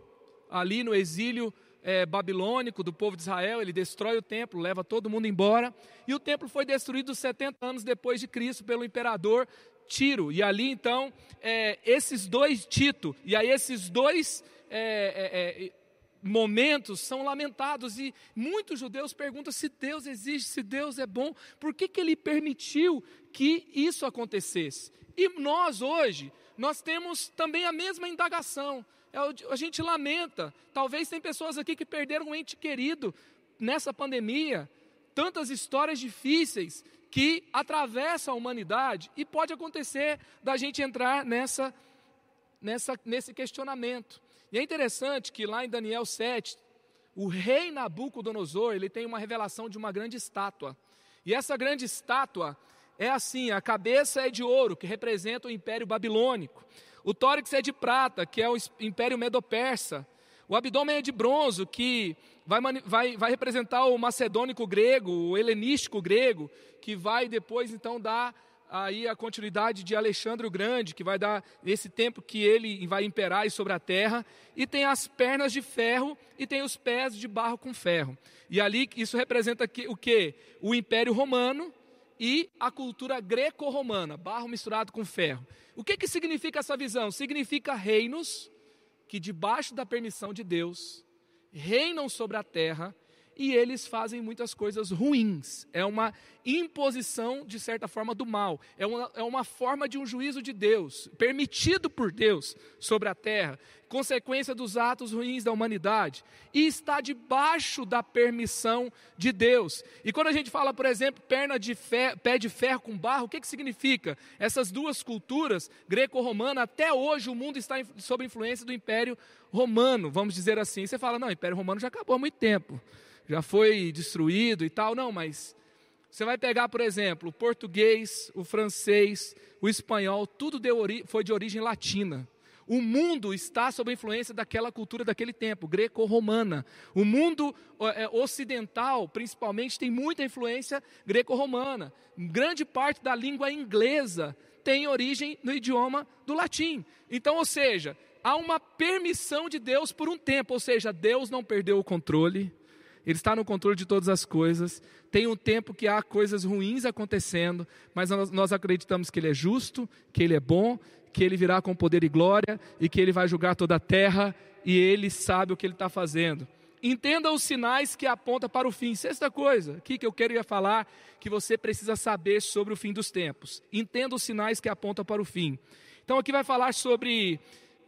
ali no exílio é, babilônico do povo de Israel, ele destrói o templo, leva todo mundo embora, e o templo foi destruído 70 anos depois de Cristo pelo imperador Tiro, e ali então, é, esses dois, Tito, e aí esses dois é, é, é momentos são lamentados, e muitos judeus perguntam se Deus existe, se Deus é bom, por que, que ele permitiu que isso acontecesse? E nós hoje, nós temos também a mesma indagação, a gente lamenta. Talvez tem pessoas aqui que perderam um ente querido nessa pandemia. Tantas histórias difíceis que atravessam a humanidade e pode acontecer da gente entrar nessa, nessa, nesse questionamento. E é interessante que lá em Daniel 7, o rei Nabucodonosor, ele tem uma revelação de uma grande estátua. E essa grande estátua, é assim: a cabeça é de ouro, que representa o Império Babilônico. O tórax é de prata, que é o Império Medo-Persa. O abdômen é de bronze, que vai, vai, vai representar o macedônico grego, o helenístico grego, que vai depois então dar aí a continuidade de Alexandre o Grande, que vai dar esse tempo que ele vai imperar sobre a terra, e tem as pernas de ferro e tem os pés de barro com ferro. E ali isso representa o que? O Império Romano e a cultura greco-romana, barro misturado com ferro. O que, que significa essa visão? Significa reinos que, debaixo da permissão de Deus, reinam sobre a terra e eles fazem muitas coisas ruins. É uma imposição, de certa forma, do mal. É uma, é uma forma de um juízo de Deus, permitido por Deus sobre a terra, consequência dos atos ruins da humanidade. E está debaixo da permissão de Deus. E quando a gente fala, por exemplo, perna de ferro, pé de ferro com barro, o que, que significa? Essas duas culturas, greco-romana, até hoje o mundo está sob influência do Império Romano, vamos dizer assim. Você fala, não, o Império Romano já acabou há muito tempo já foi destruído e tal. Não, mas você vai pegar, por exemplo, o português, o francês, o espanhol, tudo foi de origem latina. O mundo está sob a influência daquela cultura daquele tempo, greco-romana. O mundo é, ocidental, principalmente, tem muita influência greco-romana. Grande parte da língua inglesa tem origem no idioma do latim. Então, ou seja, há uma permissão de Deus por um tempo, ou seja, Deus não perdeu o controle, ele está no controle de todas as coisas. Tem um tempo que há coisas ruins acontecendo, mas nós, acreditamos que Ele é justo, que Ele é bom, que Ele virá com poder e glória e que Ele vai julgar toda a terra e Ele sabe o que Ele está fazendo. Entenda os sinais que apontam para o fim. Sexta coisa, aqui que eu queria falar, que você precisa saber sobre o fim dos tempos. Entenda os sinais que apontam para o fim. Então aqui vai falar sobre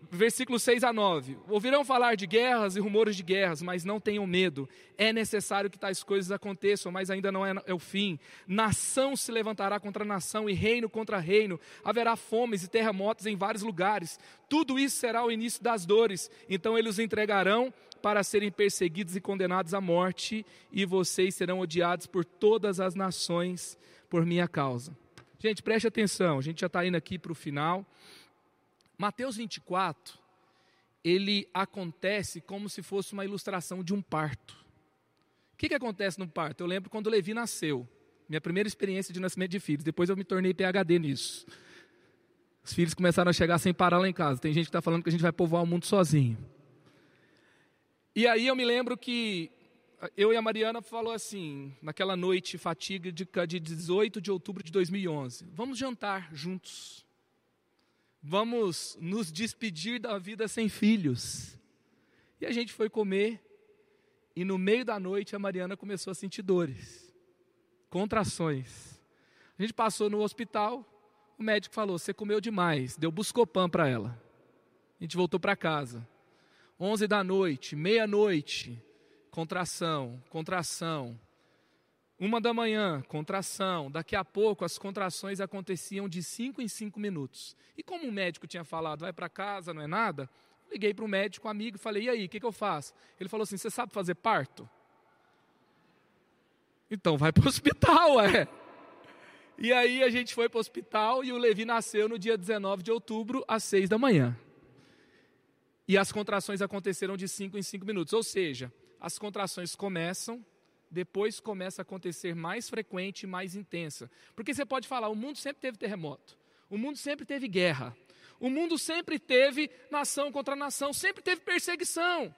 versículos 6 a 9. Ouvirão falar de guerras e rumores de guerras, mas não tenham medo. É necessário que tais coisas aconteçam, mas ainda não é, é, o fim. Nação se levantará contra nação e reino contra reino. Haverá fomes e terremotos em vários lugares. Tudo isso será o início das dores. Então eles os entregarão para serem perseguidos e condenados à morte, e vocês serão odiados por todas as nações por minha causa. Gente, preste atenção, a gente já está indo aqui para o final. Mateus 24, ele acontece como se fosse uma ilustração de um parto. O que, que acontece no parto? Eu lembro quando Levi nasceu, minha primeira experiência de nascimento de filhos, depois eu me tornei PHD nisso. Os filhos começaram a chegar sem parar lá em casa. Tem gente que está falando que a gente vai povoar o mundo sozinho. E aí eu me lembro que eu e a Mariana falou assim, naquela noite fatídica de 18 de outubro de 2011, vamos jantar juntos vamos nos despedir da vida sem filhos. E a gente foi comer, e no meio da noite a Mariana começou a sentir dores, contrações. A gente passou no hospital, o médico falou: Você comeu demais, deu buscopan para ela. A gente voltou para casa. 11 da noite, meia-noite, contração, contração. Uma da manhã, contração. Daqui a pouco, as contrações aconteciam de cinco em cinco minutos. E como o médico tinha falado, vai para casa, não é nada, liguei para o médico, amigo, e falei, e aí, o que, que eu faço? Ele falou assim, você sabe fazer parto? Então vai para o hospital, é. E aí a gente foi para o hospital e o Levi nasceu no dia 19 de outubro, às seis da manhã. E as contrações aconteceram de cinco em cinco minutos. Ou seja, as contrações começam, depois começa a acontecer mais frequente e mais intensa. Porque você pode falar, o mundo sempre teve terremoto, o mundo sempre teve guerra, o mundo sempre teve nação contra nação, sempre teve perseguição.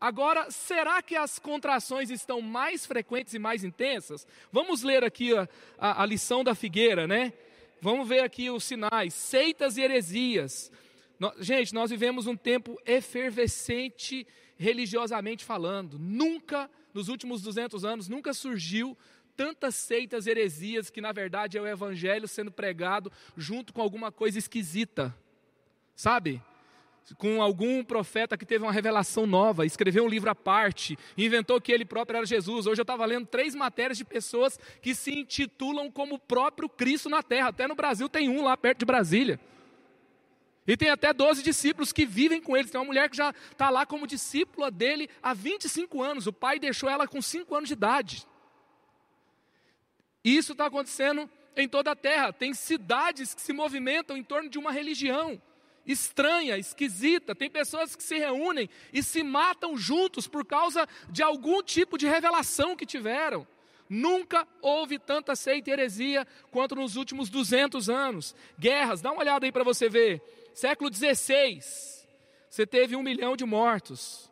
Agora, será que as contrações estão mais frequentes e mais intensas? Vamos ler aqui a, a, a lição da figueira, né? Vamos ver aqui os sinais: seitas e heresias. Gente, nós vivemos um tempo efervescente religiosamente falando. Nunca nos últimos 200 anos, nunca surgiu tantas seitas heresias que na verdade é o evangelho sendo pregado junto com alguma coisa esquisita. Sabe? Com algum profeta que teve uma revelação nova, escreveu um livro à parte, inventou que ele próprio era Jesus. Hoje eu estava lendo três matérias de pessoas que se intitulam como o próprio Cristo na terra. Até no Brasil tem um lá perto de Brasília. E tem até 12 discípulos que vivem com eles. Tem uma mulher que já está lá como discípula dele há 25 anos. O pai deixou ela com 5 anos de idade. Isso está acontecendo em toda a terra. Tem cidades que se movimentam em torno de uma religião estranha, esquisita. Tem pessoas que se reúnem e se matam juntos por causa de algum tipo de revelação que tiveram. Nunca houve tanta seita e heresia quanto nos últimos 200 anos. Guerras, dá uma olhada aí para você ver. Século XVI, você teve um milhão de mortos.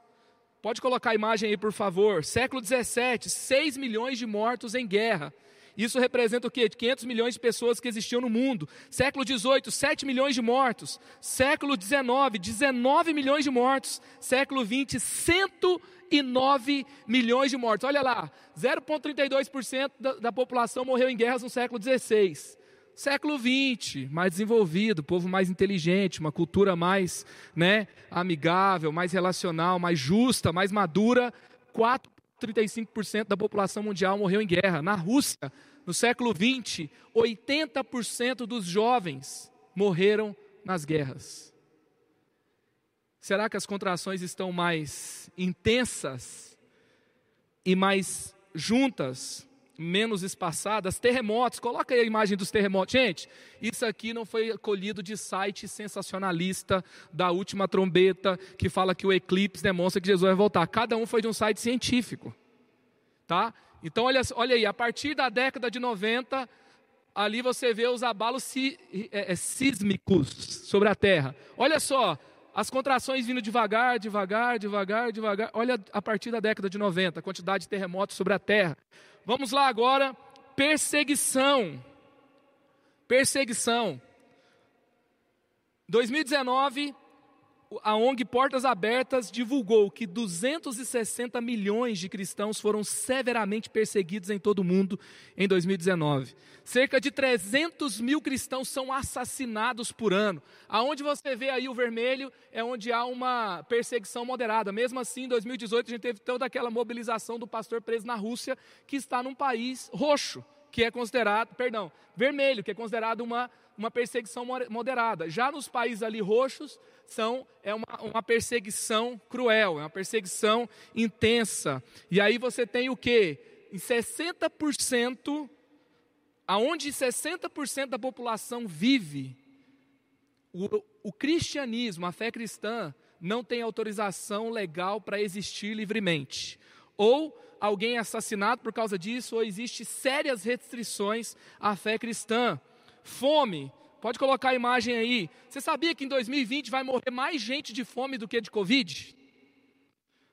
Pode colocar a imagem aí, por favor. Século XVII, 6 milhões de mortos em guerra. Isso representa o quê? 500 milhões de pessoas que existiam no mundo. Século XVIII, 7 milhões de mortos. Século XIX, 19 milhões de mortos. Século XX, 109 milhões de mortos. Olha lá, 0,32% da, da população morreu em guerras no século XVI. Século XX, mais desenvolvido, povo mais inteligente, uma cultura mais né, amigável, mais relacional, mais justa, mais madura. 4,35% da população mundial morreu em guerra. Na Rússia, no século XX, 80% dos jovens morreram nas guerras. Será que as contrações estão mais intensas e mais juntas menos espaçadas, terremotos, coloca aí a imagem dos terremotos. Gente, isso aqui não foi colhido de site sensacionalista da última trombeta que fala que o eclipse demonstra que Jesus vai voltar. Cada um foi de um site científico. Tá? Então olha, olha aí, a partir da década de 90, ali você vê os abalos si, é, é, sísmicos sobre a Terra. Olha só, as contrações vindo devagar, devagar, devagar, devagar. Olha a partir da década de 90, a quantidade de terremotos sobre a Terra. Vamos lá agora, perseguição. Perseguição. 2019, a ONG Portas Abertas divulgou que 260 milhões de cristãos foram severamente perseguidos em todo o mundo em 2019. Cerca de 300 mil cristãos são assassinados por ano. Aonde você vê aí o vermelho é onde há uma perseguição moderada. Mesmo assim, em 2018 a gente teve toda aquela mobilização do pastor preso na Rússia, que está num país roxo, que é considerado, perdão, vermelho, que é considerado uma uma perseguição moderada. Já nos países ali roxos, são, é uma, uma perseguição cruel, é uma perseguição intensa. E aí você tem o que? Em 60%, aonde 60% da população vive, o, o cristianismo, a fé cristã, não tem autorização legal para existir livremente. Ou alguém é assassinado por causa disso, ou existe sérias restrições à fé cristã. Fome, pode colocar a imagem aí. Você sabia que em 2020 vai morrer mais gente de fome do que de Covid?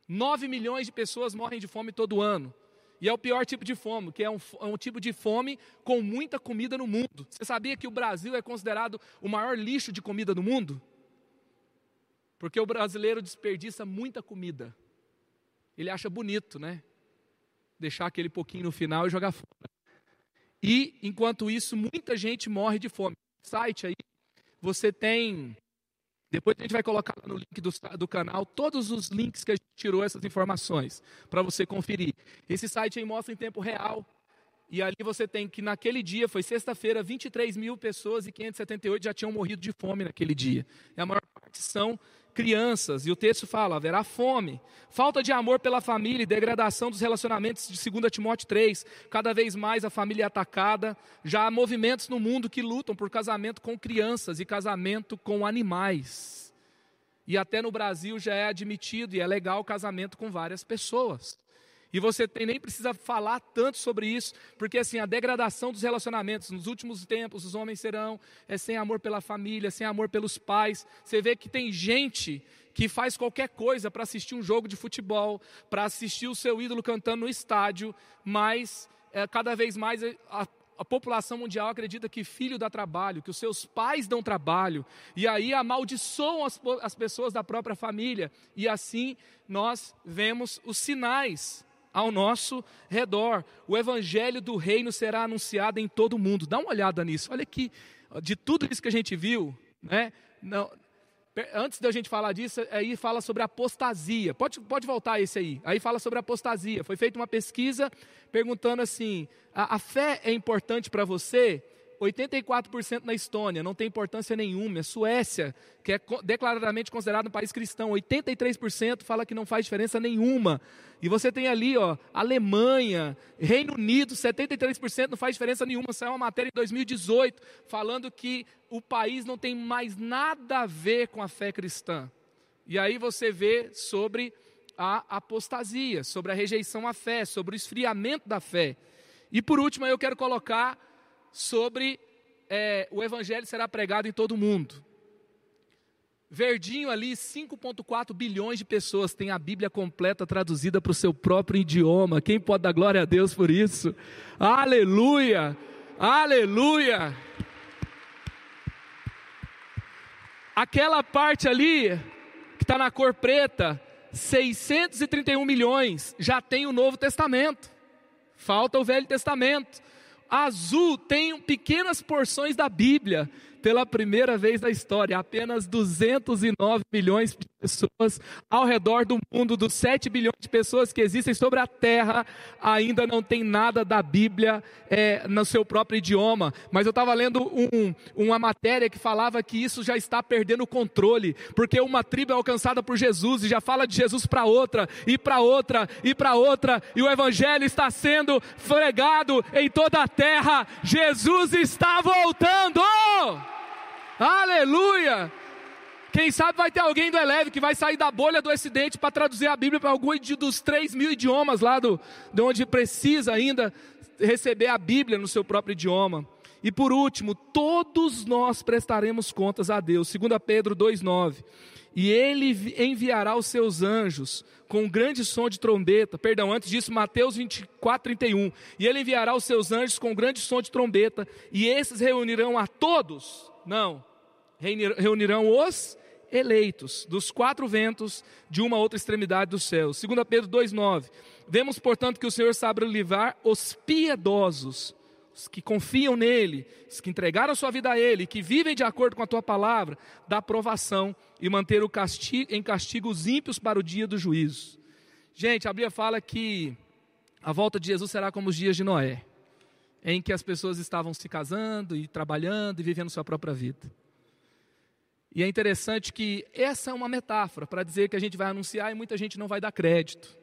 9 milhões de pessoas morrem de fome todo ano. E é o pior tipo de fome, que é um, é um, tipo de fome com muita comida no mundo. Você sabia que o Brasil é considerado o maior lixo de comida do mundo? Porque o brasileiro desperdiça muita comida. Ele acha bonito, né? Deixar aquele pouquinho no final e jogar fora. E, enquanto isso, muita gente morre de fome. Site aí, você tem. Depois a gente vai colocar no link do, do canal todos os links que a gente tirou essas informações para você conferir. Esse site aí mostra em tempo real. E ali você tem que naquele dia, foi sexta-feira, 23 mil pessoas e 578 já tinham morrido de fome naquele dia. E a maior parte são crianças, e o texto fala: haverá fome, falta de amor pela família e degradação dos relacionamentos de 2 Timóteo 3. Cada vez mais a família é atacada. Já há movimentos no mundo que lutam por casamento com crianças e casamento com animais. E até no Brasil já é admitido e é legal casamento com várias pessoas. E você tem, nem precisa falar tanto sobre isso, porque assim, a degradação dos relacionamentos, nos últimos tempos, os homens serão é, sem amor pela família, sem amor pelos pais. Você vê que tem gente que faz qualquer coisa para assistir um jogo de futebol, para assistir o seu ídolo cantando no estádio, mas é, cada vez mais a, a população mundial acredita que filho dá trabalho, que os seus pais dão trabalho, e aí amaldiçoam as, as pessoas da própria família, e assim nós vemos os sinais ao nosso redor. O evangelho do reino será anunciado em todo o mundo. Dá uma olhada nisso. Olha aqui, de tudo isso que a gente viu, né? Não, antes da gente falar disso, aí fala sobre apostasia. Pode, pode voltar esse aí. Aí fala sobre apostasia. Foi feita uma pesquisa perguntando assim: a, a fé é importante para você? 84% na Estônia, não tem importância nenhuma. A Suécia, que é declaradamente considerado um país cristão, 83% fala que não faz diferença nenhuma. E você tem ali, ó, Alemanha, Reino Unido, 73% não faz diferença nenhuma. Saiu uma matéria em 2018 falando que o país não tem mais nada a ver com a fé cristã. E aí você vê sobre a apostasia, sobre a rejeição à fé, sobre o esfriamento da fé. E por último, eu quero colocar sobre é, o evangelho será pregado em todo o mundo. Verdinho ali, 5,4 bilhões de pessoas têm a Bíblia completa traduzida para o seu próprio idioma. Quem pode dar glória a Deus por isso? Aleluia! Aleluia! Aquela parte ali, que está na cor preta, 631 milhões, já tem o Novo Testamento. Falta o Velho Testamento. Azul tem pequenas porções da Bíblia pela primeira vez na história, apenas 209 milhões de pessoas ao redor do mundo, dos 7 bilhões de pessoas que existem sobre a terra, ainda não tem nada da Bíblia é, no seu próprio idioma. Mas eu estava lendo um, uma matéria que falava que isso já está perdendo o controle, porque uma tribo é alcançada por Jesus e já fala de Jesus para outra, e para outra, e para outra, e o Evangelho está sendo fregado em toda a terra. Jesus está voltando! Aleluia! Quem sabe vai ter alguém do Eleve que vai sair da bolha do Ocidente para traduzir a Bíblia para algum dos 3 mil idiomas lá do, de onde precisa ainda receber a Bíblia no seu próprio idioma. E por último, todos nós prestaremos contas a Deus. 2 Pedro 2,9. E ele enviará os seus anjos com um grande som de trombeta. Perdão, antes disso, Mateus 24, 31. E ele enviará os seus anjos com um grande som de trombeta. E esses reunirão a todos. Não, reunirão os eleitos dos quatro ventos de uma outra extremidade do céu. 2 Pedro 2,9. Vemos, portanto, que o Senhor sabe livrar os piedosos, os que confiam nele, os que entregaram sua vida a ele, que vivem de acordo com a tua palavra, da provação e manter o castigo, em castigo os ímpios para o dia do juízo. Gente, a Bíblia fala que a volta de Jesus será como os dias de Noé, em que as pessoas estavam se casando e trabalhando e vivendo sua própria vida. E é interessante que essa é uma metáfora para dizer que a gente vai anunciar e muita gente não vai dar crédito.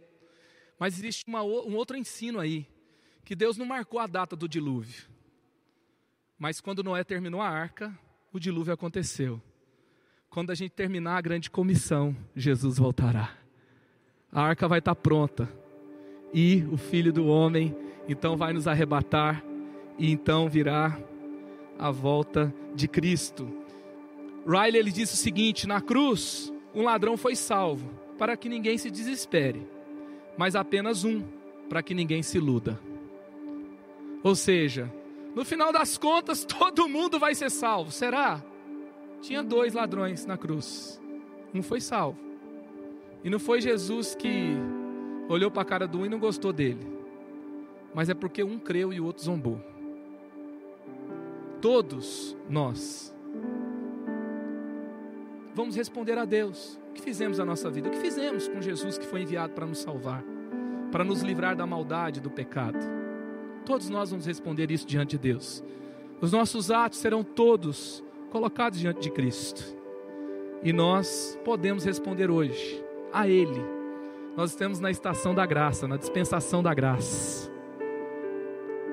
Mas existe uma, um outro ensino aí, que Deus não marcou a data do dilúvio. Mas quando Noé terminou a arca, o dilúvio aconteceu. Quando a gente terminar a grande comissão, Jesus voltará. A arca vai estar pronta. E o filho do homem então vai nos arrebatar e então virá a volta de Cristo. Riley ele disse o seguinte: na cruz, um ladrão foi salvo, para que ninguém se desespere, mas apenas um, para que ninguém se iluda. Ou seja, no final das contas, todo mundo vai ser salvo. Será? Tinha dois ladrões na cruz. Um foi salvo. E não foi Jesus que olhou para a cara do um e não gostou dele. Mas é porque um creu e o outro zombou. Todos nós vamos responder a Deus. O que fizemos na nossa vida? O que fizemos com Jesus que foi enviado para nos salvar, para nos livrar da maldade, do pecado? Todos nós vamos responder isso diante de Deus. Os nossos atos serão todos colocados diante de Cristo. E nós podemos responder hoje a Ele. Nós estamos na estação da graça, na dispensação da graça.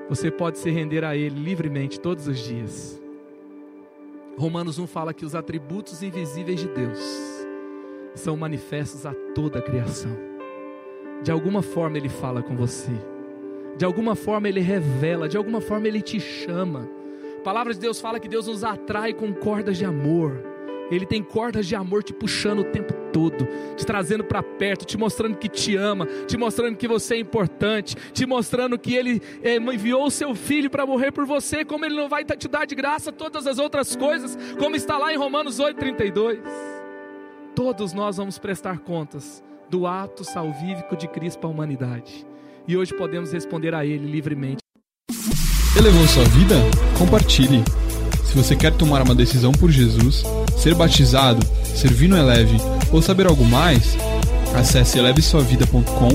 Você pode se render a Ele livremente todos os dias. Romanos 1 fala que os atributos invisíveis de Deus são manifestos a toda a criação. De alguma forma ele fala com você. De alguma forma ele revela, de alguma forma ele te chama. A palavra de Deus fala que Deus nos atrai com cordas de amor. Ele tem cordas de amor te puxando o tempo todo, te trazendo para perto, te mostrando que te ama, te mostrando que você é importante, te mostrando que Ele é, enviou o seu filho para morrer por você, como Ele não vai te dar de graça todas as outras coisas, como está lá em Romanos 8,32. Todos nós vamos prestar contas do ato salvífico de Cristo para a humanidade, e hoje podemos responder a Ele livremente. Elevou sua vida? Compartilhe. Se você quer tomar uma decisão por Jesus, ser batizado, servir no Eleve ou saber algo mais, acesse elevesuavida.com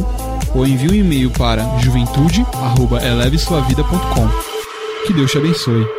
ou envie um e-mail para juventude@elevesuavida.com. Que Deus te abençoe.